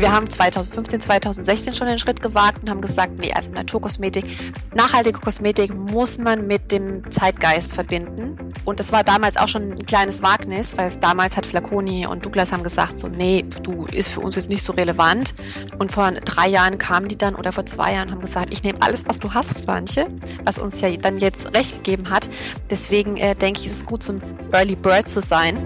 Wir haben 2015, 2016 schon den Schritt gewagt und haben gesagt, nee, also Naturkosmetik, nachhaltige Kosmetik muss man mit dem Zeitgeist verbinden. Und das war damals auch schon ein kleines Wagnis, weil damals hat Flaconi und Douglas haben gesagt, so, nee, du ist für uns jetzt nicht so relevant. Und vor drei Jahren kamen die dann oder vor zwei Jahren haben gesagt, ich nehme alles, was du hast, Swanche, was uns ja dann jetzt recht gegeben hat. Deswegen äh, denke ich, ist es gut, so ein Early Bird zu sein.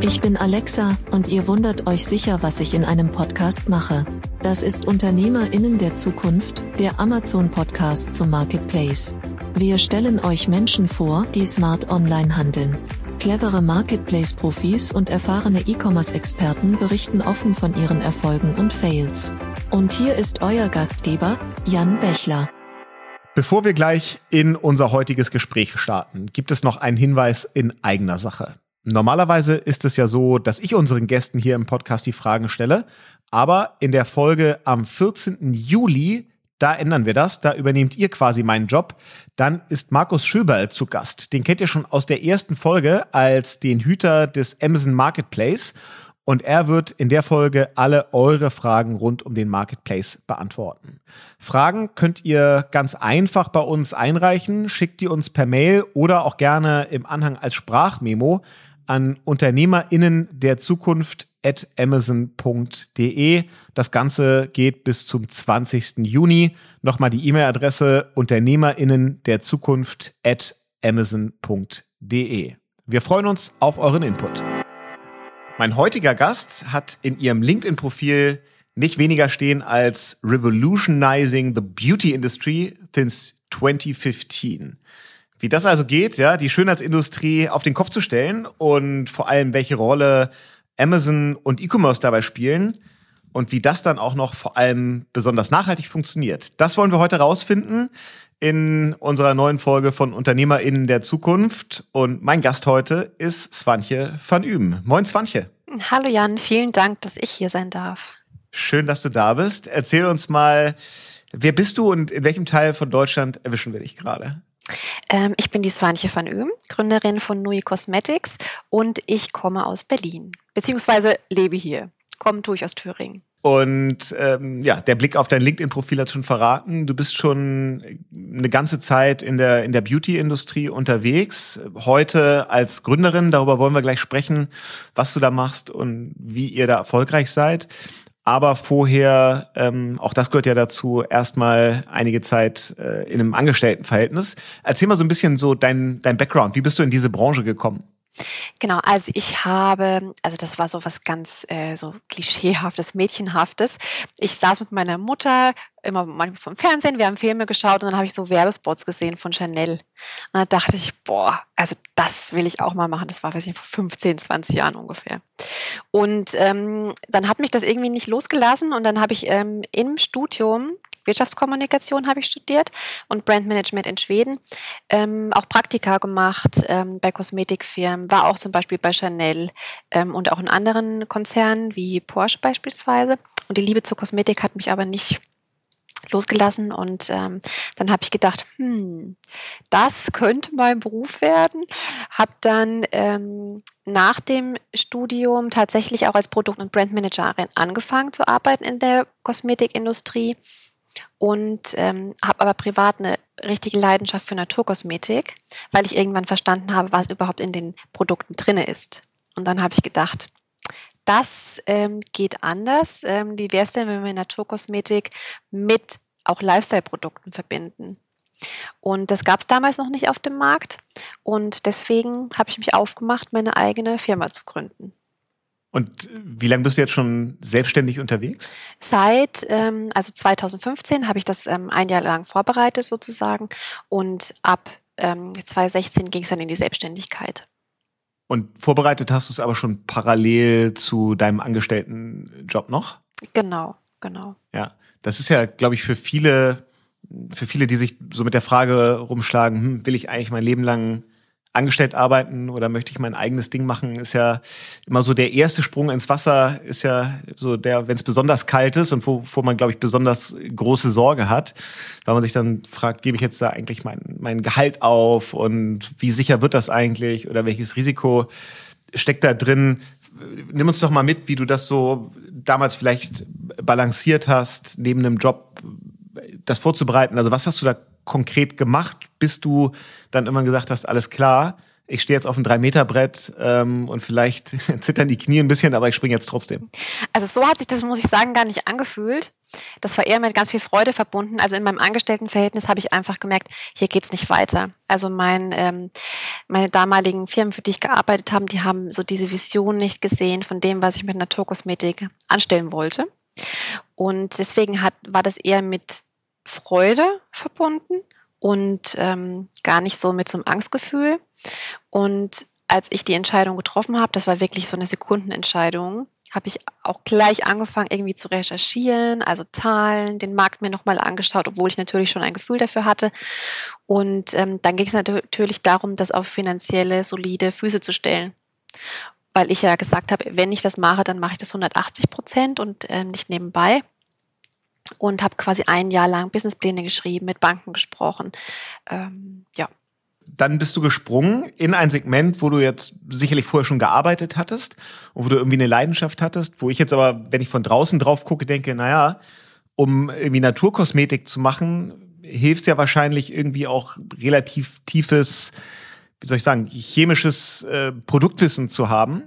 Ich bin Alexa und ihr wundert euch sicher, was ich in einem Podcast mache. Das ist Unternehmerinnen der Zukunft, der Amazon Podcast zum Marketplace. Wir stellen euch Menschen vor, die smart online handeln. Clevere Marketplace-Profis und erfahrene E-Commerce-Experten berichten offen von ihren Erfolgen und Fails. Und hier ist euer Gastgeber, Jan Bechler. Bevor wir gleich in unser heutiges Gespräch starten, gibt es noch einen Hinweis in eigener Sache. Normalerweise ist es ja so, dass ich unseren Gästen hier im Podcast die Fragen stelle, aber in der Folge am 14. Juli, da ändern wir das, da übernehmt ihr quasi meinen Job. Dann ist Markus Schöberl zu Gast. Den kennt ihr schon aus der ersten Folge als den Hüter des Amazon Marketplace. Und er wird in der Folge alle eure Fragen rund um den Marketplace beantworten. Fragen könnt ihr ganz einfach bei uns einreichen, schickt die uns per Mail oder auch gerne im Anhang als Sprachmemo an UnternehmerInnen der Zukunft at amazon.de. Das Ganze geht bis zum 20. Juni. Nochmal die E-Mail-Adresse UnternehmerInnen der Zukunft at amazon.de. Wir freuen uns auf euren Input. Mein heutiger Gast hat in ihrem LinkedIn-Profil nicht weniger stehen als Revolutionizing the Beauty Industry since 2015. Wie das also geht, ja, die Schönheitsindustrie auf den Kopf zu stellen und vor allem welche Rolle Amazon und E-Commerce dabei spielen und wie das dann auch noch vor allem besonders nachhaltig funktioniert. Das wollen wir heute rausfinden in unserer neuen Folge von UnternehmerInnen der Zukunft. Und mein Gast heute ist Swantje van Üben. Moin Swantje. Hallo Jan, vielen Dank, dass ich hier sein darf. Schön, dass du da bist. Erzähl uns mal, wer bist du und in welchem Teil von Deutschland erwischen wir dich gerade? Ähm, ich bin die Swanche van Oem, Gründerin von Nui Cosmetics und ich komme aus Berlin, beziehungsweise lebe hier. Kommen tue ich aus Thüringen. Und ähm, ja, der Blick auf dein LinkedIn-Profil hat schon verraten, du bist schon eine ganze Zeit in der, in der Beauty-Industrie unterwegs. Heute als Gründerin, darüber wollen wir gleich sprechen, was du da machst und wie ihr da erfolgreich seid aber vorher, ähm, auch das gehört ja dazu, erstmal einige Zeit äh, in einem Angestelltenverhältnis. Erzähl mal so ein bisschen so dein, dein Background. Wie bist du in diese Branche gekommen? Genau, also ich habe, also das war so was ganz äh, so klischeehaftes, mädchenhaftes. Ich saß mit meiner Mutter immer manchmal vom Fernsehen, wir haben Filme geschaut und dann habe ich so Werbespots gesehen von Chanel. Und da dachte ich, boah, also das will ich auch mal machen. Das war, weiß ich, vor 15, 20 Jahren ungefähr. Und ähm, dann hat mich das irgendwie nicht losgelassen und dann habe ich ähm, im Studium Wirtschaftskommunikation habe ich studiert und Brandmanagement in Schweden. Ähm, auch Praktika gemacht ähm, bei Kosmetikfirmen, war auch zum Beispiel bei Chanel ähm, und auch in anderen Konzernen wie Porsche beispielsweise. Und die Liebe zur Kosmetik hat mich aber nicht losgelassen und ähm, dann habe ich gedacht, hm, das könnte mein Beruf werden. Habe dann ähm, nach dem Studium tatsächlich auch als Produkt- und Brandmanagerin angefangen zu arbeiten in der Kosmetikindustrie und ähm, habe aber privat eine richtige Leidenschaft für Naturkosmetik, weil ich irgendwann verstanden habe, was überhaupt in den Produkten drinne ist. Und dann habe ich gedacht, das ähm, geht anders. Ähm, wie wäre es denn, wenn wir Naturkosmetik mit auch Lifestyle-Produkten verbinden? Und das gab es damals noch nicht auf dem Markt. Und deswegen habe ich mich aufgemacht, meine eigene Firma zu gründen. Und wie lange bist du jetzt schon selbstständig unterwegs? Seit, ähm, also 2015 habe ich das ähm, ein Jahr lang vorbereitet sozusagen und ab ähm, 2016 ging es dann in die Selbstständigkeit. Und vorbereitet hast du es aber schon parallel zu deinem Angestelltenjob noch? Genau, genau. Ja, das ist ja, glaube ich, für viele, für viele, die sich so mit der Frage rumschlagen, hm, will ich eigentlich mein Leben lang angestellt arbeiten oder möchte ich mein eigenes Ding machen, ist ja immer so der erste Sprung ins Wasser, ist ja so der, wenn es besonders kalt ist und wovor man, glaube ich, besonders große Sorge hat, weil man sich dann fragt, gebe ich jetzt da eigentlich mein, mein Gehalt auf und wie sicher wird das eigentlich oder welches Risiko steckt da drin? Nimm uns doch mal mit, wie du das so damals vielleicht balanciert hast, neben einem Job das vorzubereiten? Also was hast du da konkret gemacht, bis du dann immer gesagt hast, alles klar, ich stehe jetzt auf einem 3-Meter-Brett ähm, und vielleicht zittern die Knie ein bisschen, aber ich springe jetzt trotzdem. Also so hat sich das, muss ich sagen, gar nicht angefühlt. Das war eher mit ganz viel Freude verbunden. Also in meinem Angestelltenverhältnis habe ich einfach gemerkt, hier geht's nicht weiter. Also mein, ähm, meine damaligen Firmen, für die ich gearbeitet habe, die haben so diese Vision nicht gesehen von dem, was ich mit Naturkosmetik anstellen wollte. Und deswegen hat, war das eher mit Freude verbunden und ähm, gar nicht so mit so einem Angstgefühl. Und als ich die Entscheidung getroffen habe, das war wirklich so eine Sekundenentscheidung, habe ich auch gleich angefangen, irgendwie zu recherchieren, also Zahlen, den Markt mir nochmal angeschaut, obwohl ich natürlich schon ein Gefühl dafür hatte. Und ähm, dann ging es natürlich darum, das auf finanzielle, solide Füße zu stellen. Weil ich ja gesagt habe, wenn ich das mache, dann mache ich das 180 Prozent und äh, nicht nebenbei und habe quasi ein Jahr lang Businesspläne geschrieben, mit Banken gesprochen. Ähm, ja. Dann bist du gesprungen in ein Segment, wo du jetzt sicherlich vorher schon gearbeitet hattest und wo du irgendwie eine Leidenschaft hattest, wo ich jetzt aber, wenn ich von draußen drauf gucke, denke, naja, um irgendwie Naturkosmetik zu machen, hilft es ja wahrscheinlich irgendwie auch relativ tiefes, wie soll ich sagen, chemisches äh, Produktwissen zu haben.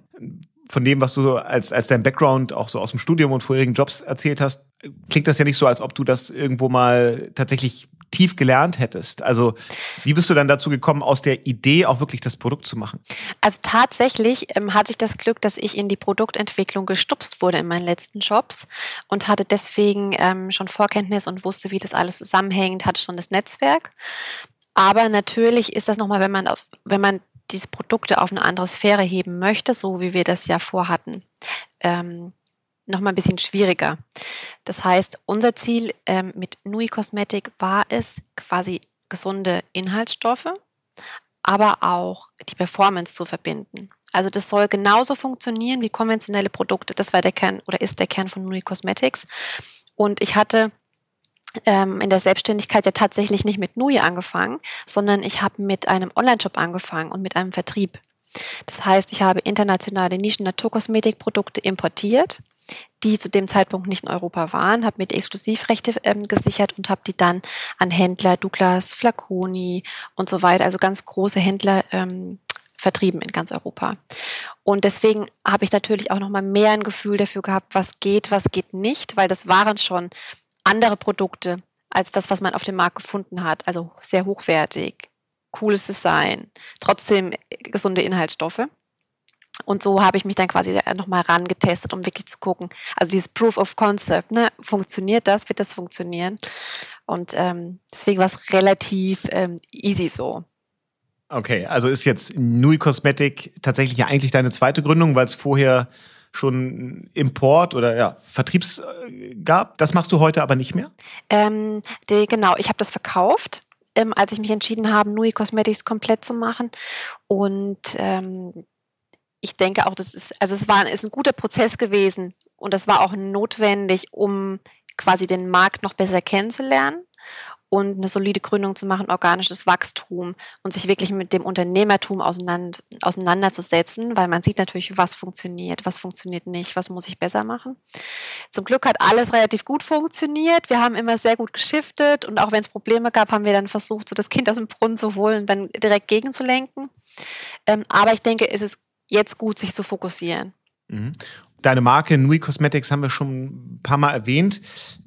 Von dem, was du so als, als dein Background auch so aus dem Studium und vorherigen Jobs erzählt hast, klingt das ja nicht so, als ob du das irgendwo mal tatsächlich tief gelernt hättest. Also wie bist du dann dazu gekommen, aus der Idee auch wirklich das Produkt zu machen? Also tatsächlich ähm, hatte ich das Glück, dass ich in die Produktentwicklung gestupst wurde in meinen letzten Jobs und hatte deswegen ähm, schon Vorkenntnis und wusste, wie das alles zusammenhängt, hatte schon das Netzwerk. Aber natürlich ist das nochmal, wenn man auf, wenn man diese Produkte auf eine andere Sphäre heben möchte, so wie wir das ja vorhatten, ähm, noch mal ein bisschen schwieriger. Das heißt, unser Ziel ähm, mit Nui Kosmetik war es, quasi gesunde Inhaltsstoffe, aber auch die Performance zu verbinden. Also das soll genauso funktionieren wie konventionelle Produkte. Das war der Kern oder ist der Kern von Nui Cosmetics. Und ich hatte ähm, in der Selbstständigkeit ja tatsächlich nicht mit Nui angefangen, sondern ich habe mit einem Online-Shop angefangen und mit einem Vertrieb. Das heißt, ich habe internationale Nischen-Naturkosmetikprodukte importiert die zu dem Zeitpunkt nicht in Europa waren, habe mir die Exklusivrechte ähm, gesichert und habe die dann an Händler, Douglas, Flaconi und so weiter, also ganz große Händler ähm, vertrieben in ganz Europa. Und deswegen habe ich natürlich auch noch mal mehr ein Gefühl dafür gehabt, was geht, was geht nicht, weil das waren schon andere Produkte als das, was man auf dem Markt gefunden hat. Also sehr hochwertig, cooles Design, trotzdem gesunde Inhaltsstoffe. Und so habe ich mich dann quasi nochmal rangetestet, um wirklich zu gucken. Also dieses Proof of Concept, ne? Funktioniert das? Wird das funktionieren? Und ähm, deswegen war es relativ ähm, easy so. Okay, also ist jetzt Nui Cosmetic tatsächlich ja eigentlich deine zweite Gründung, weil es vorher schon Import oder ja, Vertriebs äh, gab. Das machst du heute aber nicht mehr? Ähm, die, genau, ich habe das verkauft, ähm, als ich mich entschieden habe, Nui Cosmetics komplett zu machen. Und ähm, ich denke auch, das ist, also es war, ist ein guter Prozess gewesen und das war auch notwendig, um quasi den Markt noch besser kennenzulernen und eine solide Gründung zu machen, organisches Wachstum und sich wirklich mit dem Unternehmertum auseinander, auseinanderzusetzen, weil man sieht natürlich, was funktioniert, was funktioniert nicht, was muss ich besser machen. Zum Glück hat alles relativ gut funktioniert. Wir haben immer sehr gut geschiftet und auch wenn es Probleme gab, haben wir dann versucht, so das Kind aus dem Brunnen zu holen und dann direkt gegenzulenken. Ähm, aber ich denke, es ist jetzt gut, sich zu fokussieren. Deine Marke Nui Cosmetics haben wir schon ein paar Mal erwähnt.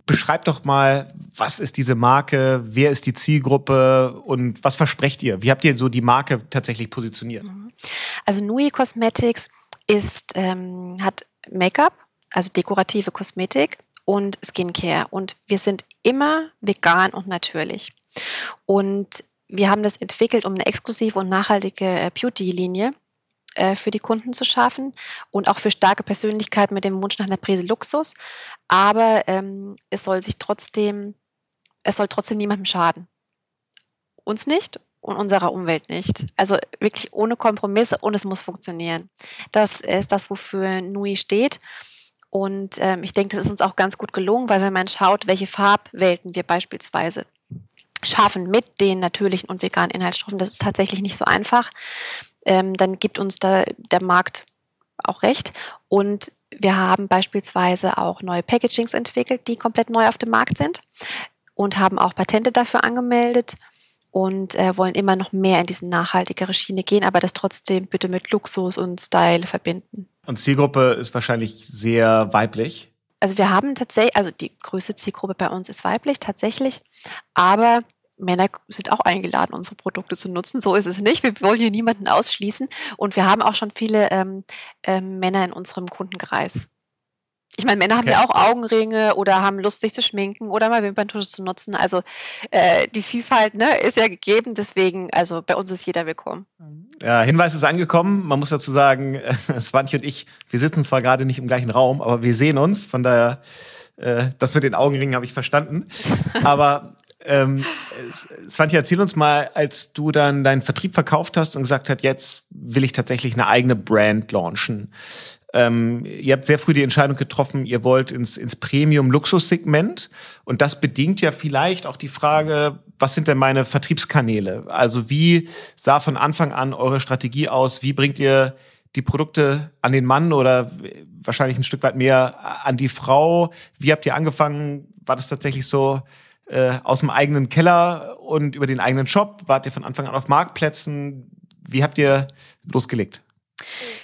Beschreib doch mal, was ist diese Marke, wer ist die Zielgruppe und was versprecht ihr? Wie habt ihr so die Marke tatsächlich positioniert? Mhm. Also Nui Cosmetics ist, ähm, hat Make-up, also dekorative Kosmetik und Skincare. Und wir sind immer vegan und natürlich. Und wir haben das entwickelt, um eine exklusive und nachhaltige äh, Beauty-Linie äh, für die Kunden zu schaffen und auch für starke Persönlichkeiten mit dem Wunsch nach einer Prise Luxus. Aber ähm, es soll sich trotzdem, es soll trotzdem niemandem schaden. Uns nicht und unserer Umwelt nicht. Also wirklich ohne Kompromisse und es muss funktionieren. Das ist das, wofür Nui steht. Und ähm, ich denke, das ist uns auch ganz gut gelungen, weil wenn man schaut, welche Farbwelten wir beispielsweise schaffen mit den natürlichen und veganen Inhaltsstoffen, das ist tatsächlich nicht so einfach ähm, dann gibt uns da der Markt auch recht. Und wir haben beispielsweise auch neue Packagings entwickelt, die komplett neu auf dem Markt sind und haben auch Patente dafür angemeldet und äh, wollen immer noch mehr in diese nachhaltigere Schiene gehen, aber das trotzdem bitte mit Luxus und Style verbinden. Und Zielgruppe ist wahrscheinlich sehr weiblich. Also wir haben tatsächlich, also die größte Zielgruppe bei uns ist weiblich tatsächlich, aber Männer sind auch eingeladen, unsere Produkte zu nutzen. So ist es nicht. Wir wollen hier niemanden ausschließen. Und wir haben auch schon viele ähm, ähm, Männer in unserem Kundenkreis. Ich meine, Männer okay. haben ja auch Augenringe oder haben Lust, sich zu schminken oder mal Wimperntusche zu nutzen. Also äh, die Vielfalt ne, ist ja gegeben, deswegen, also bei uns ist jeder willkommen. Ja, Hinweis ist angekommen. Man muss dazu sagen, Svanti und ich, wir sitzen zwar gerade nicht im gleichen Raum, aber wir sehen uns. Von daher, äh, das mit den Augenringen habe ich verstanden. Aber ähm, Svanti, erzähl uns mal, als du dann deinen Vertrieb verkauft hast und gesagt hast, jetzt will ich tatsächlich eine eigene Brand launchen. Ähm, ihr habt sehr früh die Entscheidung getroffen, ihr wollt ins, ins Premium-Luxus-Segment. Und das bedingt ja vielleicht auch die Frage, was sind denn meine Vertriebskanäle? Also wie sah von Anfang an eure Strategie aus? Wie bringt ihr die Produkte an den Mann oder wahrscheinlich ein Stück weit mehr an die Frau? Wie habt ihr angefangen? War das tatsächlich so äh, aus dem eigenen Keller und über den eigenen Shop? Wart ihr von Anfang an auf Marktplätzen? Wie habt ihr losgelegt?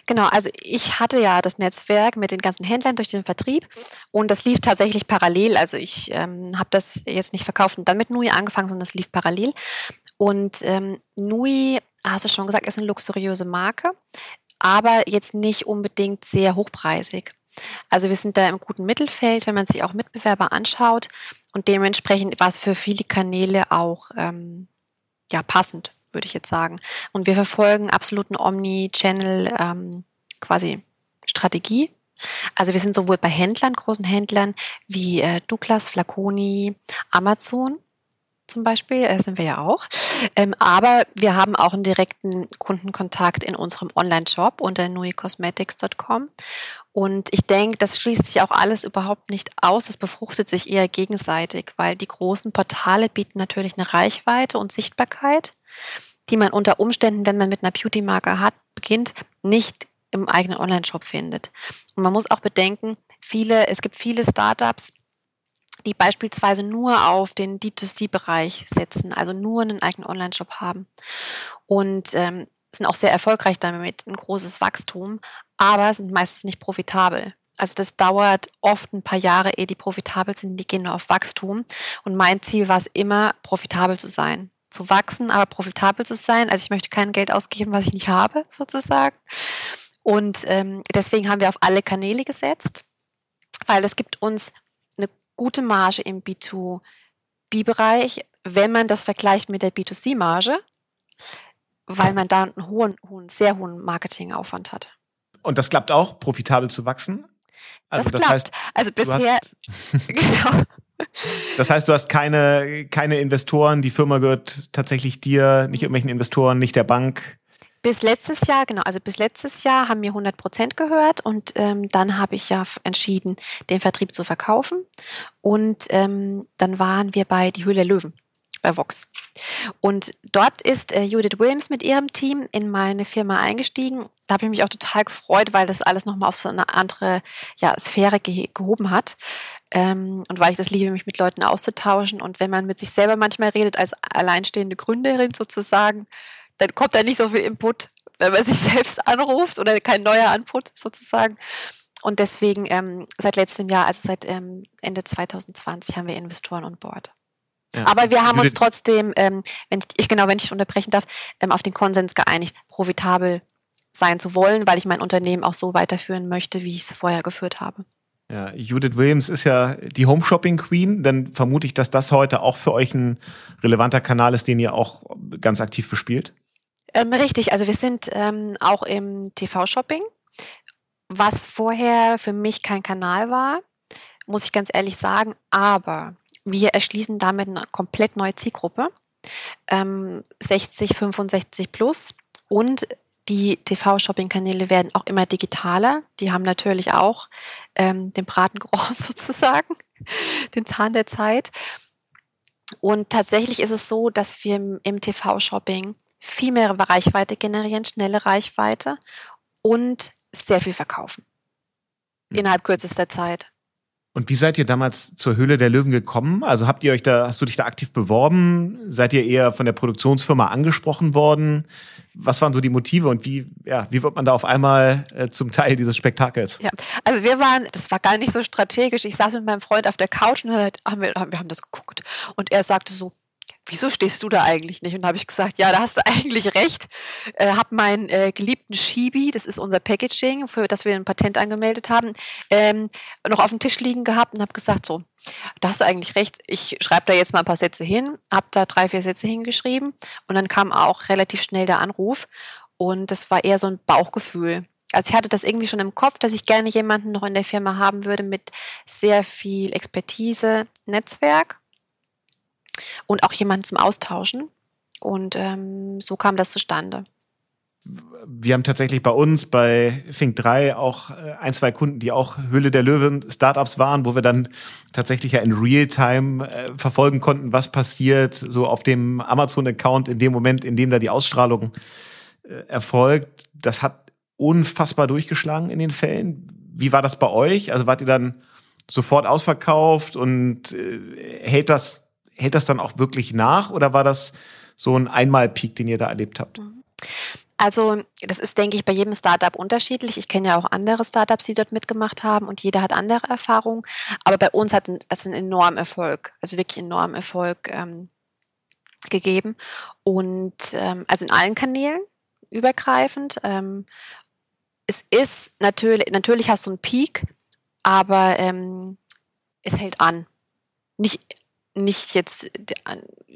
Genau, also ich hatte ja das Netzwerk mit den ganzen Händlern durch den Vertrieb und das lief tatsächlich parallel. Also ich ähm, habe das jetzt nicht verkauft und dann mit Nui angefangen, sondern das lief parallel. Und ähm, Nui, hast du schon gesagt, ist eine luxuriöse Marke, aber jetzt nicht unbedingt sehr hochpreisig. Also wir sind da im guten Mittelfeld, wenn man sich auch Mitbewerber anschaut und dementsprechend war es für viele Kanäle auch ähm, ja passend würde ich jetzt sagen. Und wir verfolgen absoluten Omni-Channel ähm, quasi Strategie. Also wir sind sowohl bei Händlern, großen Händlern wie äh, Douglas, Flaconi, Amazon zum Beispiel, äh, sind wir ja auch. Ähm, aber wir haben auch einen direkten Kundenkontakt in unserem Online-Shop unter nuicosmetics.com. Und ich denke, das schließt sich auch alles überhaupt nicht aus. Das befruchtet sich eher gegenseitig, weil die großen Portale bieten natürlich eine Reichweite und Sichtbarkeit, die man unter Umständen, wenn man mit einer Beauty-Marke hat, beginnt, nicht im eigenen Online-Shop findet. Und man muss auch bedenken, viele, es gibt viele Startups, die beispielsweise nur auf den D2C-Bereich setzen, also nur einen eigenen Online-Shop haben. Und ähm, sind auch sehr erfolgreich damit, ein großes Wachstum, aber sind meistens nicht profitabel. Also das dauert oft ein paar Jahre, ehe die profitabel sind, die gehen nur auf Wachstum. Und mein Ziel war es immer, profitabel zu sein. Zu wachsen, aber profitabel zu sein. Also ich möchte kein Geld ausgeben, was ich nicht habe, sozusagen. Und ähm, deswegen haben wir auf alle Kanäle gesetzt, weil es gibt uns eine gute Marge im B2B-Bereich, wenn man das vergleicht mit der B2C-Marge weil man da einen hohen, hohen, sehr hohen Marketingaufwand hat. Und das klappt auch, profitabel zu wachsen? Also das, das klappt. Heißt, also bisher, genau. Das heißt, du hast keine, keine Investoren, die Firma gehört tatsächlich dir, nicht irgendwelchen Investoren, nicht der Bank. Bis letztes Jahr, genau, also bis letztes Jahr haben mir 100 Prozent gehört und ähm, dann habe ich ja entschieden, den Vertrieb zu verkaufen und ähm, dann waren wir bei Die Höhle Löwen bei Vox. Und dort ist äh, Judith Williams mit ihrem Team in meine Firma eingestiegen. Da habe ich mich auch total gefreut, weil das alles nochmal auf so eine andere ja, Sphäre ge gehoben hat. Ähm, und weil ich das liebe, mich mit Leuten auszutauschen. Und wenn man mit sich selber manchmal redet, als alleinstehende Gründerin sozusagen, dann kommt da nicht so viel Input, wenn man sich selbst anruft oder kein neuer Input sozusagen. Und deswegen ähm, seit letztem Jahr, also seit ähm, Ende 2020, haben wir Investoren on board. Aber wir haben uns trotzdem, ähm, wenn ich, genau, wenn ich unterbrechen darf, ähm, auf den Konsens geeinigt, profitabel sein zu wollen, weil ich mein Unternehmen auch so weiterführen möchte, wie ich es vorher geführt habe. Ja, Judith Williams ist ja die Home Shopping Queen, dann vermute ich, dass das heute auch für euch ein relevanter Kanal ist, den ihr auch ganz aktiv bespielt. Ähm, richtig, also wir sind ähm, auch im TV-Shopping, was vorher für mich kein Kanal war, muss ich ganz ehrlich sagen, aber wir erschließen damit eine komplett neue Zielgruppe, ähm, 60, 65 plus. Und die TV-Shopping-Kanäle werden auch immer digitaler. Die haben natürlich auch ähm, den Braten gerochen sozusagen, den Zahn der Zeit. Und tatsächlich ist es so, dass wir im TV-Shopping viel mehr Reichweite generieren, schnelle Reichweite und sehr viel verkaufen. innerhalb kürzester Zeit. Und wie seid ihr damals zur Höhle der Löwen gekommen? Also habt ihr euch da, hast du dich da aktiv beworben? Seid ihr eher von der Produktionsfirma angesprochen worden? Was waren so die Motive und wie, ja, wie wird man da auf einmal äh, zum Teil dieses Spektakels? Ja, also wir waren, das war gar nicht so strategisch. Ich saß mit meinem Freund auf der Couch und haben wir, wir haben das geguckt. Und er sagte so, wieso stehst du da eigentlich nicht? Und habe ich gesagt, ja, da hast du eigentlich recht. Äh, habe meinen äh, geliebten Shibi, das ist unser Packaging, für das wir ein Patent angemeldet haben, ähm, noch auf dem Tisch liegen gehabt und habe gesagt, so, da hast du eigentlich recht. Ich schreibe da jetzt mal ein paar Sätze hin, habe da drei, vier Sätze hingeschrieben und dann kam auch relativ schnell der Anruf und das war eher so ein Bauchgefühl. Also ich hatte das irgendwie schon im Kopf, dass ich gerne jemanden noch in der Firma haben würde mit sehr viel Expertise, Netzwerk und auch jemanden zum Austauschen. Und ähm, so kam das zustande. Wir haben tatsächlich bei uns bei Fink 3 auch äh, ein, zwei Kunden, die auch Höhle der Löwen Startups waren, wo wir dann tatsächlich ja in Realtime äh, verfolgen konnten, was passiert, so auf dem Amazon-Account in dem Moment, in dem da die Ausstrahlung äh, erfolgt. Das hat unfassbar durchgeschlagen in den Fällen. Wie war das bei euch? Also wart ihr dann sofort ausverkauft und äh, hält das hält das dann auch wirklich nach oder war das so ein Einmalpeak, den ihr da erlebt habt? Also, das ist, denke ich, bei jedem Startup unterschiedlich. Ich kenne ja auch andere Startups, die dort mitgemacht haben und jeder hat andere Erfahrungen. Aber bei uns hat es einen enormen Erfolg, also wirklich enormen Erfolg ähm, gegeben. Und ähm, also in allen Kanälen übergreifend. Ähm, es ist natürlich, natürlich hast du einen Peak, aber ähm, es hält an. Nicht nicht jetzt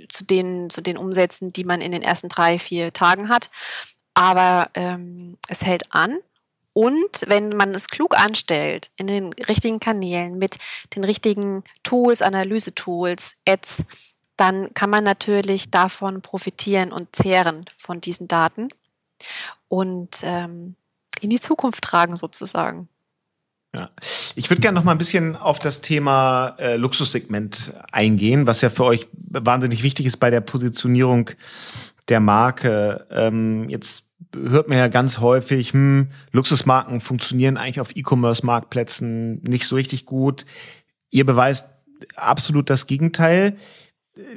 zu den, zu den Umsätzen, die man in den ersten drei, vier Tagen hat, aber ähm, es hält an. Und wenn man es klug anstellt, in den richtigen Kanälen, mit den richtigen Tools, Analyse-Tools, Ads, dann kann man natürlich davon profitieren und zehren von diesen Daten und ähm, in die Zukunft tragen sozusagen. Ja. Ich würde gerne noch mal ein bisschen auf das Thema äh, Luxussegment eingehen, was ja für euch wahnsinnig wichtig ist bei der Positionierung der Marke. Ähm, jetzt hört man ja ganz häufig, hm, Luxusmarken funktionieren eigentlich auf E-Commerce-Marktplätzen nicht so richtig gut. Ihr beweist absolut das Gegenteil.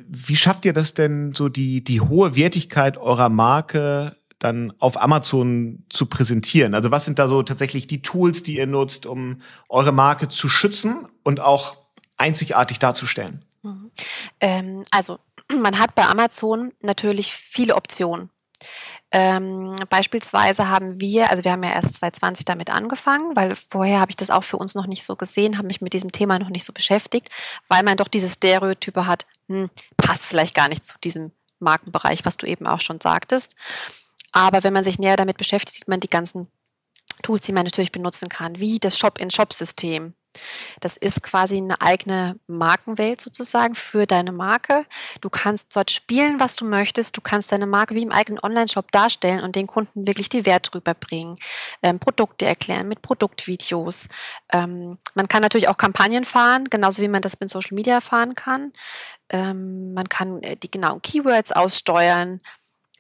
Wie schafft ihr das denn, so die, die hohe Wertigkeit eurer Marke dann auf Amazon zu präsentieren? Also was sind da so tatsächlich die Tools, die ihr nutzt, um eure Marke zu schützen und auch einzigartig darzustellen? Mhm. Ähm, also man hat bei Amazon natürlich viele Optionen. Ähm, beispielsweise haben wir, also wir haben ja erst 2020 damit angefangen, weil vorher habe ich das auch für uns noch nicht so gesehen, habe mich mit diesem Thema noch nicht so beschäftigt, weil man doch diese Stereotype hat, hm, passt vielleicht gar nicht zu diesem Markenbereich, was du eben auch schon sagtest. Aber wenn man sich näher damit beschäftigt, sieht man die ganzen Tools, die man natürlich benutzen kann, wie das Shop-in-Shop-System. Das ist quasi eine eigene Markenwelt sozusagen für deine Marke. Du kannst dort spielen, was du möchtest. Du kannst deine Marke wie im eigenen Online-Shop darstellen und den Kunden wirklich die Wert rüberbringen. Ähm, Produkte erklären mit Produktvideos. Ähm, man kann natürlich auch Kampagnen fahren, genauso wie man das mit Social Media fahren kann. Ähm, man kann äh, die genauen Keywords aussteuern.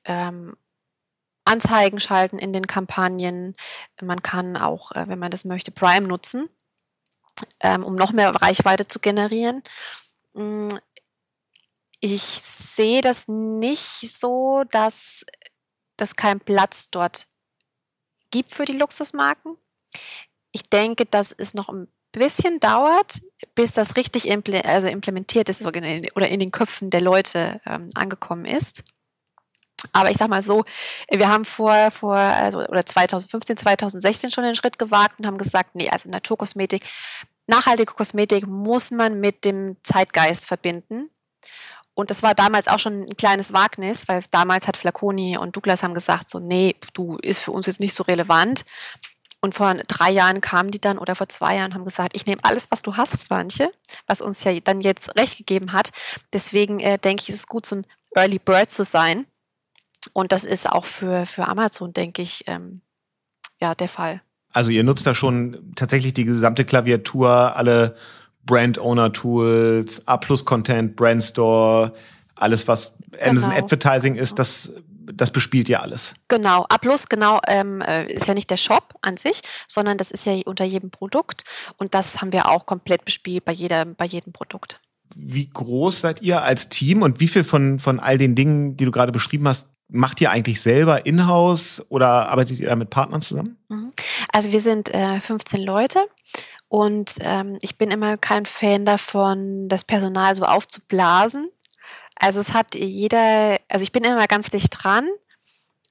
Ähm, Anzeigen schalten in den Kampagnen. Man kann auch, äh, wenn man das möchte, Prime nutzen, ähm, um noch mehr Reichweite zu generieren. Mm, ich sehe das nicht so, dass es keinen Platz dort gibt für die Luxusmarken. Ich denke, dass es noch ein bisschen dauert, bis das richtig impl also implementiert ist oder in den Köpfen der Leute ähm, angekommen ist. Aber ich sag mal so, wir haben vor, vor also, oder 2015, 2016 schon den Schritt gewagt und haben gesagt, nee, also Naturkosmetik, nachhaltige Kosmetik muss man mit dem Zeitgeist verbinden. Und das war damals auch schon ein kleines Wagnis, weil damals hat Flaconi und Douglas haben gesagt, so, nee, du ist für uns jetzt nicht so relevant. Und vor drei Jahren kamen die dann oder vor zwei Jahren haben gesagt, ich nehme alles, was du hast, Swanche, was uns ja dann jetzt recht gegeben hat. Deswegen äh, denke ich, ist es gut, so ein Early Bird zu sein und das ist auch für, für Amazon, denke ich, ähm, ja, der Fall. Also ihr nutzt da schon tatsächlich die gesamte Klaviatur, alle Brand Owner Tools, A Plus Content, Brand Store, alles was Amazon genau. Advertising ist, das das bespielt ihr alles. Genau, A plus genau ähm, äh, ist ja nicht der Shop an sich, sondern das ist ja unter jedem Produkt und das haben wir auch komplett bespielt bei jeder, bei jedem Produkt. Wie groß seid ihr als Team und wie viel von, von all den Dingen, die du gerade beschrieben hast, macht ihr eigentlich selber in-house oder arbeitet ihr da mit Partnern zusammen? Mhm. Also wir sind äh, 15 Leute und ähm, ich bin immer kein Fan davon, das Personal so aufzublasen. Also es hat jeder, also ich bin immer ganz dicht dran.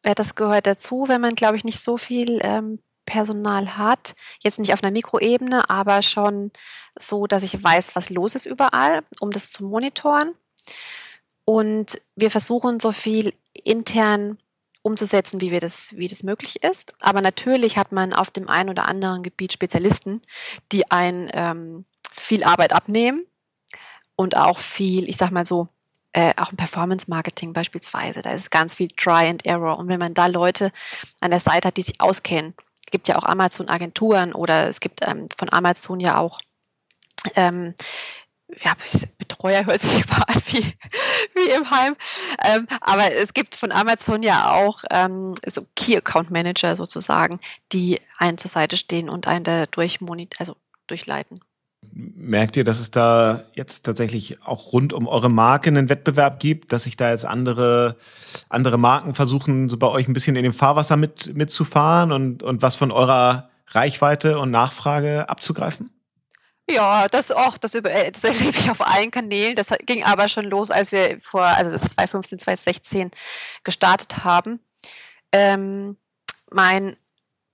Äh, das gehört dazu, wenn man, glaube ich, nicht so viel ähm, Personal hat. Jetzt nicht auf einer Mikroebene, aber schon so, dass ich weiß, was los ist überall, um das zu monitoren. Und wir versuchen so viel intern umzusetzen, wie wir das, wie das möglich ist. Aber natürlich hat man auf dem einen oder anderen Gebiet Spezialisten, die ein ähm, viel Arbeit abnehmen und auch viel, ich sag mal so, äh, auch im Performance Marketing beispielsweise. Da ist ganz viel Try and Error. Und wenn man da Leute an der Seite hat, die sich auskennen, es gibt ja auch Amazon-Agenturen oder es gibt ähm, von Amazon ja auch ähm, ja, Betreuer hört sich immer an wie, wie im Heim. Ähm, aber es gibt von Amazon ja auch ähm, so Key Account Manager sozusagen, die einen zur Seite stehen und einen da durch also durchleiten. Merkt ihr, dass es da jetzt tatsächlich auch rund um eure Marke einen Wettbewerb gibt, dass sich da jetzt andere, andere Marken versuchen, so bei euch ein bisschen in dem Fahrwasser mit, mitzufahren und, und was von eurer Reichweite und Nachfrage abzugreifen? Ja, das auch, das, über, äh, das erlebe ich auf allen Kanälen. Das ging aber schon los, als wir vor, also 2015, 2016 gestartet haben. Ähm, mein,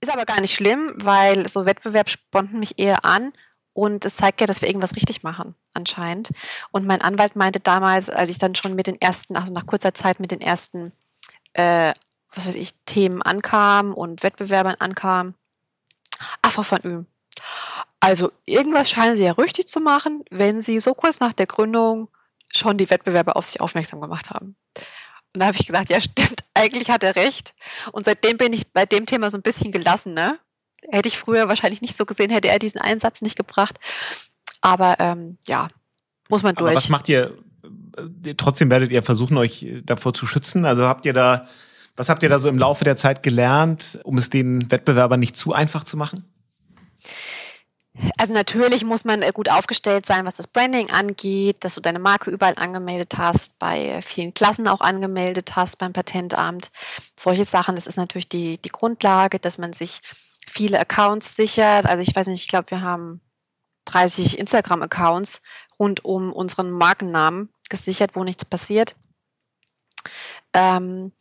ist aber gar nicht schlimm, weil so Wettbewerb sponten mich eher an und es zeigt ja, dass wir irgendwas richtig machen, anscheinend. Und mein Anwalt meinte damals, als ich dann schon mit den ersten, also nach kurzer Zeit mit den ersten, äh, was weiß ich, Themen ankam und Wettbewerbern ankam, ach, Frau von Ühm, also irgendwas scheinen sie ja richtig zu machen, wenn sie so kurz nach der Gründung schon die Wettbewerber auf sich aufmerksam gemacht haben. Und da habe ich gesagt, ja stimmt, eigentlich hat er recht. Und seitdem bin ich bei dem Thema so ein bisschen gelassen. Ne? Hätte ich früher wahrscheinlich nicht so gesehen, hätte er diesen Einsatz nicht gebracht. Aber ähm, ja, muss man durch. Aber was macht ihr? Trotzdem werdet ihr versuchen, euch davor zu schützen. Also habt ihr da, was habt ihr da so im Laufe der Zeit gelernt, um es den Wettbewerbern nicht zu einfach zu machen? Also natürlich muss man äh, gut aufgestellt sein, was das Branding angeht, dass du deine Marke überall angemeldet hast, bei vielen Klassen auch angemeldet hast beim Patentamt. Solche Sachen, das ist natürlich die, die Grundlage, dass man sich viele Accounts sichert. Also ich weiß nicht, ich glaube, wir haben 30 Instagram-Accounts rund um unseren Markennamen gesichert, wo nichts passiert. Ähm,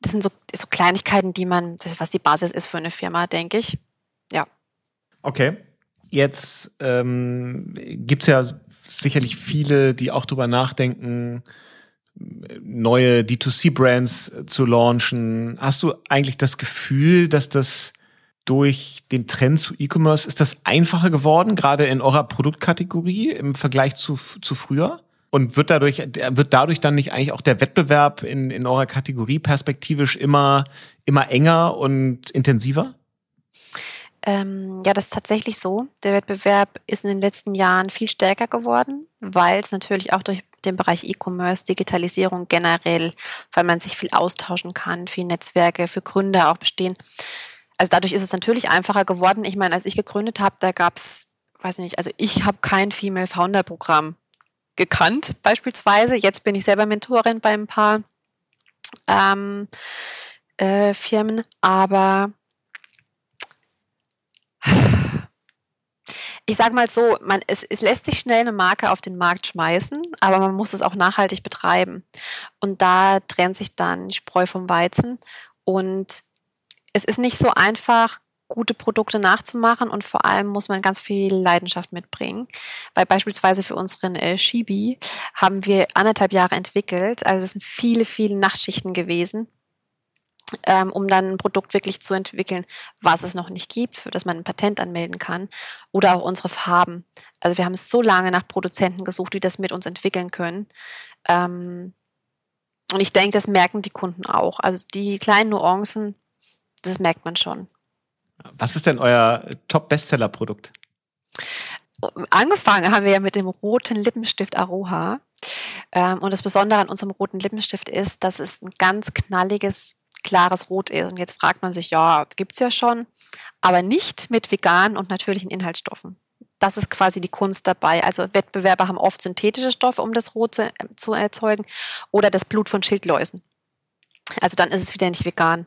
das sind so, so Kleinigkeiten, die man, was die Basis ist für eine Firma, denke ich. Ja. Okay. Jetzt ähm, gibt ja sicherlich viele, die auch drüber nachdenken, neue D2C-Brands zu launchen. Hast du eigentlich das Gefühl, dass das durch den Trend zu E-Commerce ist das einfacher geworden, gerade in eurer Produktkategorie im Vergleich zu, zu früher? Und wird dadurch, wird dadurch dann nicht eigentlich auch der Wettbewerb in, in eurer Kategorie perspektivisch immer, immer enger und intensiver? Ähm, ja, das ist tatsächlich so. Der Wettbewerb ist in den letzten Jahren viel stärker geworden, weil es natürlich auch durch den Bereich E-Commerce, Digitalisierung generell, weil man sich viel austauschen kann, viele Netzwerke für Gründer auch bestehen. Also dadurch ist es natürlich einfacher geworden. Ich meine, als ich gegründet habe, da gab es, weiß nicht, also ich habe kein Female Founder Programm gekannt beispielsweise. Jetzt bin ich selber Mentorin bei ein paar ähm, äh, Firmen, aber ich sage mal so, man, es, es lässt sich schnell eine Marke auf den Markt schmeißen, aber man muss es auch nachhaltig betreiben. Und da trennt sich dann Spreu vom Weizen. Und es ist nicht so einfach, gute Produkte nachzumachen und vor allem muss man ganz viel Leidenschaft mitbringen. Weil beispielsweise für unseren äh, Shibi haben wir anderthalb Jahre entwickelt. Also es sind viele, viele Nachtschichten gewesen ähm, um dann ein Produkt wirklich zu entwickeln, was es noch nicht gibt, für das man ein Patent anmelden kann. Oder auch unsere Farben. Also wir haben so lange nach Produzenten gesucht, die das mit uns entwickeln können. Ähm, und ich denke, das merken die Kunden auch. Also die kleinen Nuancen, das merkt man schon. Was ist denn euer Top-Bestseller-Produkt? Angefangen haben wir ja mit dem roten Lippenstift Aroha. Ähm, und das Besondere an unserem roten Lippenstift ist, dass es ein ganz knalliges, klares Rot ist. Und jetzt fragt man sich, ja, gibt es ja schon, aber nicht mit veganen und natürlichen Inhaltsstoffen. Das ist quasi die Kunst dabei. Also Wettbewerber haben oft synthetische Stoffe, um das Rot zu, äh, zu erzeugen, oder das Blut von Schildläusen. Also dann ist es wieder nicht vegan.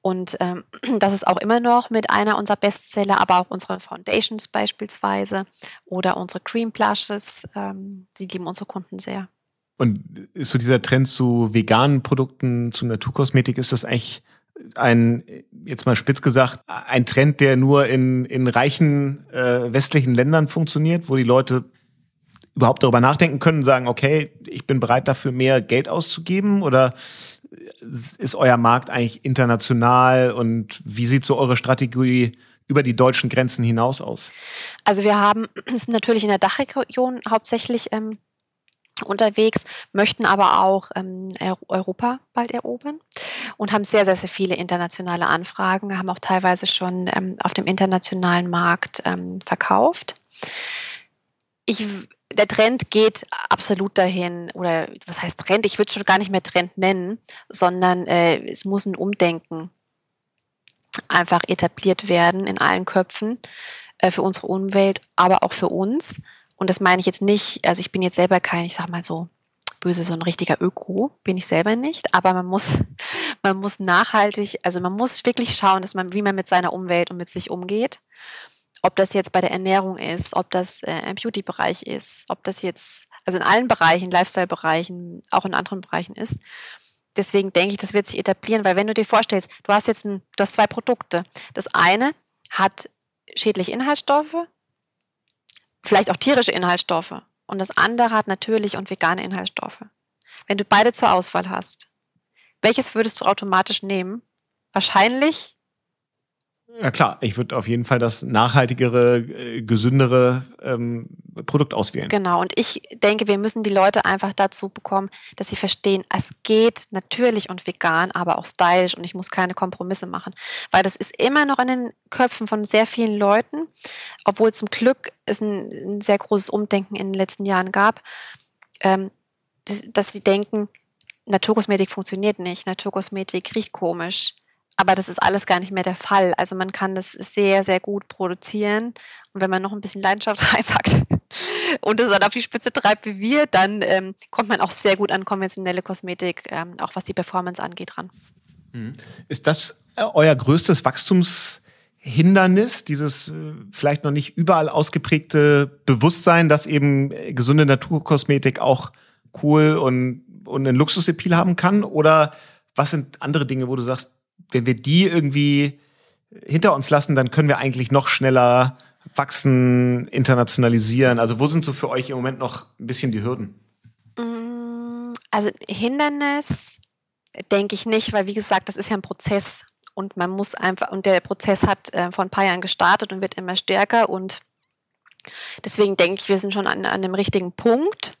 Und ähm, das ist auch immer noch mit einer unserer Bestseller, aber auch unsere Foundations beispielsweise oder unsere Cream Blushes. Ähm, die lieben unsere Kunden sehr. Und ist so dieser Trend zu veganen Produkten, zu Naturkosmetik, ist das eigentlich ein, jetzt mal spitz gesagt, ein Trend, der nur in, in reichen äh, westlichen Ländern funktioniert, wo die Leute überhaupt darüber nachdenken können und sagen, okay, ich bin bereit dafür mehr Geld auszugeben? Oder ist euer Markt eigentlich international und wie sieht so eure Strategie über die deutschen Grenzen hinaus aus? Also wir haben, sind natürlich in der Dachregion hauptsächlich ähm, unterwegs, möchten aber auch ähm, Europa bald erobern und haben sehr, sehr, sehr viele internationale Anfragen, haben auch teilweise schon ähm, auf dem internationalen Markt ähm, verkauft. Ich der Trend geht absolut dahin, oder was heißt Trend? Ich würde es schon gar nicht mehr Trend nennen, sondern äh, es muss ein Umdenken einfach etabliert werden in allen Köpfen äh, für unsere Umwelt, aber auch für uns. Und das meine ich jetzt nicht, also ich bin jetzt selber kein, ich sag mal so, böse, so ein richtiger Öko, bin ich selber nicht, aber man muss, man muss nachhaltig, also man muss wirklich schauen, dass man, wie man mit seiner Umwelt und mit sich umgeht ob das jetzt bei der Ernährung ist, ob das äh, im Beauty-Bereich ist, ob das jetzt, also in allen Bereichen, Lifestyle-Bereichen, auch in anderen Bereichen ist. Deswegen denke ich, das wird sich etablieren, weil wenn du dir vorstellst, du hast jetzt ein, du hast zwei Produkte. Das eine hat schädliche Inhaltsstoffe, vielleicht auch tierische Inhaltsstoffe. Und das andere hat natürliche und vegane Inhaltsstoffe. Wenn du beide zur Auswahl hast, welches würdest du automatisch nehmen? Wahrscheinlich ja klar, ich würde auf jeden Fall das nachhaltigere, äh, gesündere ähm, Produkt auswählen. Genau, und ich denke, wir müssen die Leute einfach dazu bekommen, dass sie verstehen, es geht natürlich und vegan, aber auch stylisch und ich muss keine Kompromisse machen. Weil das ist immer noch in den Köpfen von sehr vielen Leuten, obwohl zum Glück es ein, ein sehr großes Umdenken in den letzten Jahren gab, ähm, dass, dass sie denken, Naturkosmetik funktioniert nicht, Naturkosmetik riecht komisch aber das ist alles gar nicht mehr der Fall. Also man kann das sehr, sehr gut produzieren. Und wenn man noch ein bisschen Leidenschaft reinpackt und es dann auf die Spitze treibt wie wir, dann ähm, kommt man auch sehr gut an konventionelle Kosmetik, ähm, auch was die Performance angeht, ran. Mhm. Ist das äh, euer größtes Wachstumshindernis, dieses äh, vielleicht noch nicht überall ausgeprägte Bewusstsein, dass eben äh, gesunde Naturkosmetik auch cool und, und einen Luxusappeal haben kann? Oder was sind andere Dinge, wo du sagst, wenn wir die irgendwie hinter uns lassen, dann können wir eigentlich noch schneller wachsen, internationalisieren. Also wo sind so für euch im Moment noch ein bisschen die Hürden? Mm, also Hindernis denke ich nicht, weil wie gesagt, das ist ja ein Prozess und man muss einfach, und der Prozess hat äh, vor ein paar Jahren gestartet und wird immer stärker und deswegen denke ich, wir sind schon an, an dem richtigen Punkt.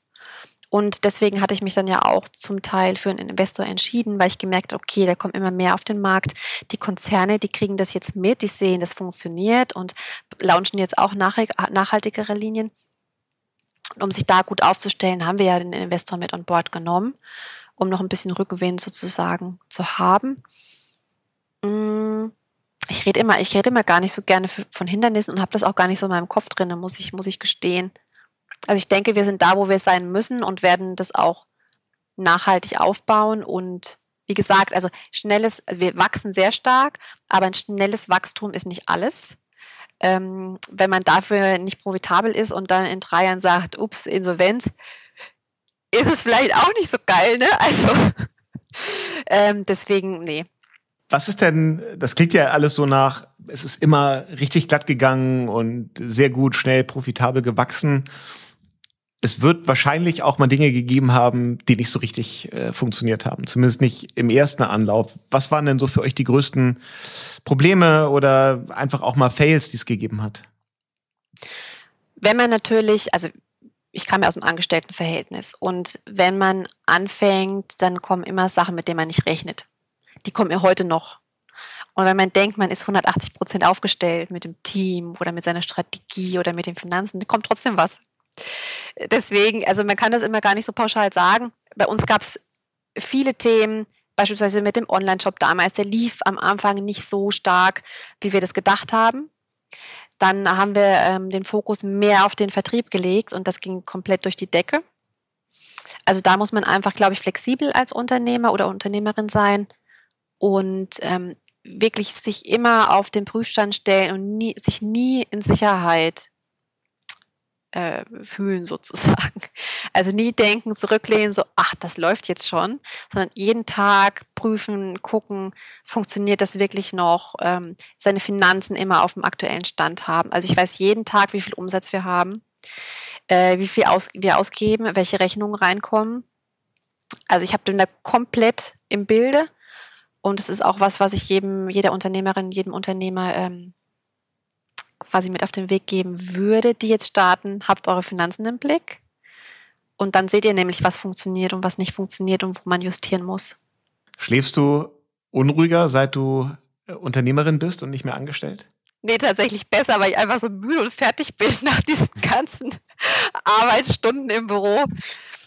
Und deswegen hatte ich mich dann ja auch zum Teil für einen Investor entschieden, weil ich gemerkt habe, okay, da kommt immer mehr auf den Markt. Die Konzerne, die kriegen das jetzt mit, die sehen, das funktioniert und launchen jetzt auch nachhaltigere Linien. Und um sich da gut aufzustellen, haben wir ja den Investor mit on board genommen, um noch ein bisschen Rückgewinn sozusagen zu haben. Mm, ich rede immer, ich rede immer gar nicht so gerne von Hindernissen und habe das auch gar nicht so in meinem Kopf drin, muss ich, muss ich gestehen. Also ich denke, wir sind da, wo wir sein müssen und werden das auch nachhaltig aufbauen. Und wie gesagt, also schnelles, also wir wachsen sehr stark, aber ein schnelles Wachstum ist nicht alles. Ähm, wenn man dafür nicht profitabel ist und dann in drei Jahren sagt, ups, Insolvenz, ist es vielleicht auch nicht so geil, ne? Also ähm, deswegen, nee. Was ist denn, das klingt ja alles so nach, es ist immer richtig glatt gegangen und sehr gut, schnell, profitabel gewachsen es wird wahrscheinlich auch mal Dinge gegeben haben, die nicht so richtig äh, funktioniert haben. Zumindest nicht im ersten Anlauf. Was waren denn so für euch die größten Probleme oder einfach auch mal Fails, die es gegeben hat? Wenn man natürlich, also ich kam ja aus dem Angestelltenverhältnis und wenn man anfängt, dann kommen immer Sachen, mit denen man nicht rechnet. Die kommen mir heute noch. Und wenn man denkt, man ist 180 Prozent aufgestellt mit dem Team oder mit seiner Strategie oder mit den Finanzen, kommt trotzdem was. Deswegen, also man kann das immer gar nicht so pauschal sagen. Bei uns gab es viele Themen, beispielsweise mit dem Online-Shop damals, der lief am Anfang nicht so stark, wie wir das gedacht haben. Dann haben wir ähm, den Fokus mehr auf den Vertrieb gelegt und das ging komplett durch die Decke. Also da muss man einfach, glaube ich, flexibel als Unternehmer oder Unternehmerin sein und ähm, wirklich sich immer auf den Prüfstand stellen und nie, sich nie in Sicherheit äh, fühlen sozusagen. Also nie denken, zurücklehnen, so, ach, das läuft jetzt schon, sondern jeden Tag prüfen, gucken, funktioniert das wirklich noch, ähm, seine Finanzen immer auf dem aktuellen Stand haben. Also ich weiß jeden Tag, wie viel Umsatz wir haben, äh, wie viel aus, wir ausgeben, welche Rechnungen reinkommen. Also ich habe den da komplett im Bilde und es ist auch was, was ich jedem, jeder Unternehmerin, jedem Unternehmer ähm, quasi mit auf den Weg geben würde, die jetzt starten, habt eure Finanzen im Blick. Und dann seht ihr nämlich, was funktioniert und was nicht funktioniert und wo man justieren muss. Schläfst du unruhiger, seit du äh, Unternehmerin bist und nicht mehr angestellt? Nee, tatsächlich besser, weil ich einfach so müde und fertig bin nach diesen ganzen Arbeitsstunden im Büro.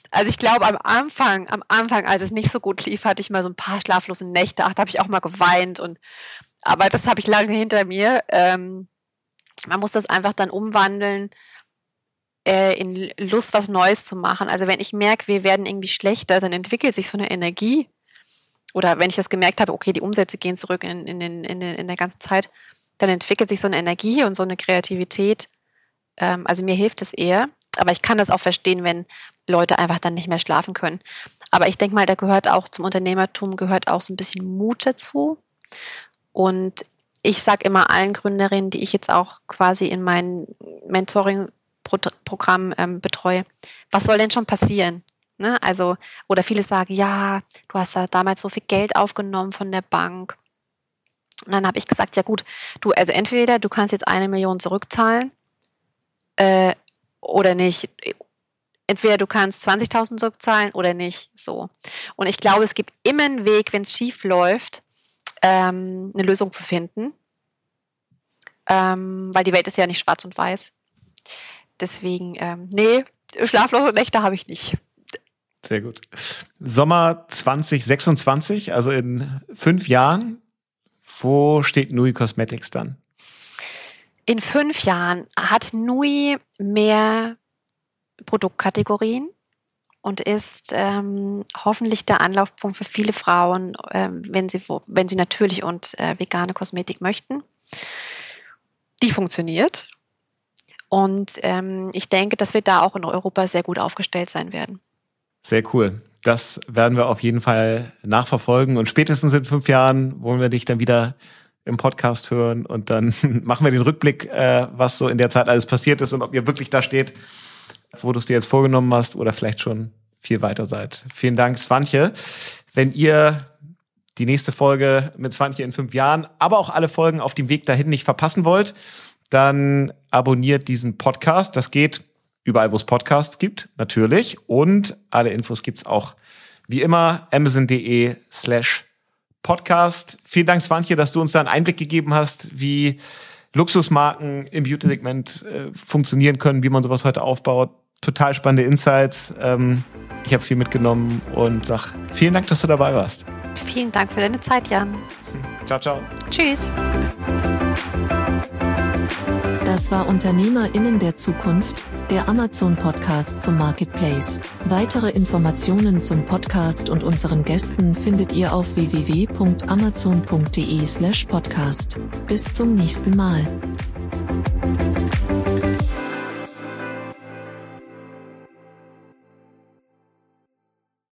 Also ich glaube, am Anfang, am Anfang, als es nicht so gut lief, hatte ich mal so ein paar schlaflose Nächte. Ach, da habe ich auch mal geweint und aber das habe ich lange hinter mir. Ähm, man muss das einfach dann umwandeln äh, in Lust, was Neues zu machen. Also wenn ich merke, wir werden irgendwie schlechter, dann entwickelt sich so eine Energie. Oder wenn ich das gemerkt habe, okay, die Umsätze gehen zurück in, in, in, in, in der ganzen Zeit, dann entwickelt sich so eine Energie und so eine Kreativität. Ähm, also mir hilft es eher. Aber ich kann das auch verstehen, wenn Leute einfach dann nicht mehr schlafen können. Aber ich denke mal, da gehört auch zum Unternehmertum, gehört auch so ein bisschen Mut dazu. Und ich sage immer allen Gründerinnen, die ich jetzt auch quasi in meinem Mentoring-Programm ähm, betreue, was soll denn schon passieren? Ne? Also, oder viele sagen, ja, du hast da damals so viel Geld aufgenommen von der Bank. Und dann habe ich gesagt, ja gut, du, also entweder du kannst jetzt eine Million zurückzahlen äh, oder nicht. Entweder du kannst 20.000 zurückzahlen oder nicht. So. Und ich glaube, es gibt immer einen Weg, wenn es schief läuft, ähm, eine Lösung zu finden. Ähm, weil die Welt ist ja nicht schwarz und weiß. Deswegen, ähm, nee, schlaflose Nächte habe ich nicht. Sehr gut. Sommer 2026, also in fünf Jahren, wo steht Nui Cosmetics dann? In fünf Jahren hat Nui mehr Produktkategorien und ist ähm, hoffentlich der Anlaufpunkt für viele Frauen, ähm, wenn, sie, wenn sie natürlich und äh, vegane Kosmetik möchten. Die funktioniert. Und ähm, ich denke, dass wir da auch in Europa sehr gut aufgestellt sein werden. Sehr cool. Das werden wir auf jeden Fall nachverfolgen. Und spätestens in fünf Jahren wollen wir dich dann wieder im Podcast hören und dann machen wir den Rückblick, äh, was so in der Zeit alles passiert ist und ob ihr wirklich da steht, wo du es dir jetzt vorgenommen hast oder vielleicht schon viel weiter seid. Vielen Dank, Swantje. Wenn ihr die nächste Folge mit Swantje in fünf Jahren, aber auch alle Folgen auf dem Weg dahin nicht verpassen wollt, dann abonniert diesen Podcast. Das geht überall, wo es Podcasts gibt, natürlich. Und alle Infos gibt's auch wie immer amazon.de slash Podcast. Vielen Dank, Swantje, dass du uns da einen Einblick gegeben hast, wie Luxusmarken im Beauty-Segment äh, funktionieren können, wie man sowas heute aufbaut. Total spannende Insights. Ähm, ich habe viel mitgenommen und sag vielen Dank, dass du dabei warst. Vielen Dank für deine Zeit, Jan. Ciao, ciao. Tschüss. Das war Unternehmerinnen der Zukunft, der Amazon-Podcast zum Marketplace. Weitere Informationen zum Podcast und unseren Gästen findet ihr auf www.amazon.de/podcast. Bis zum nächsten Mal.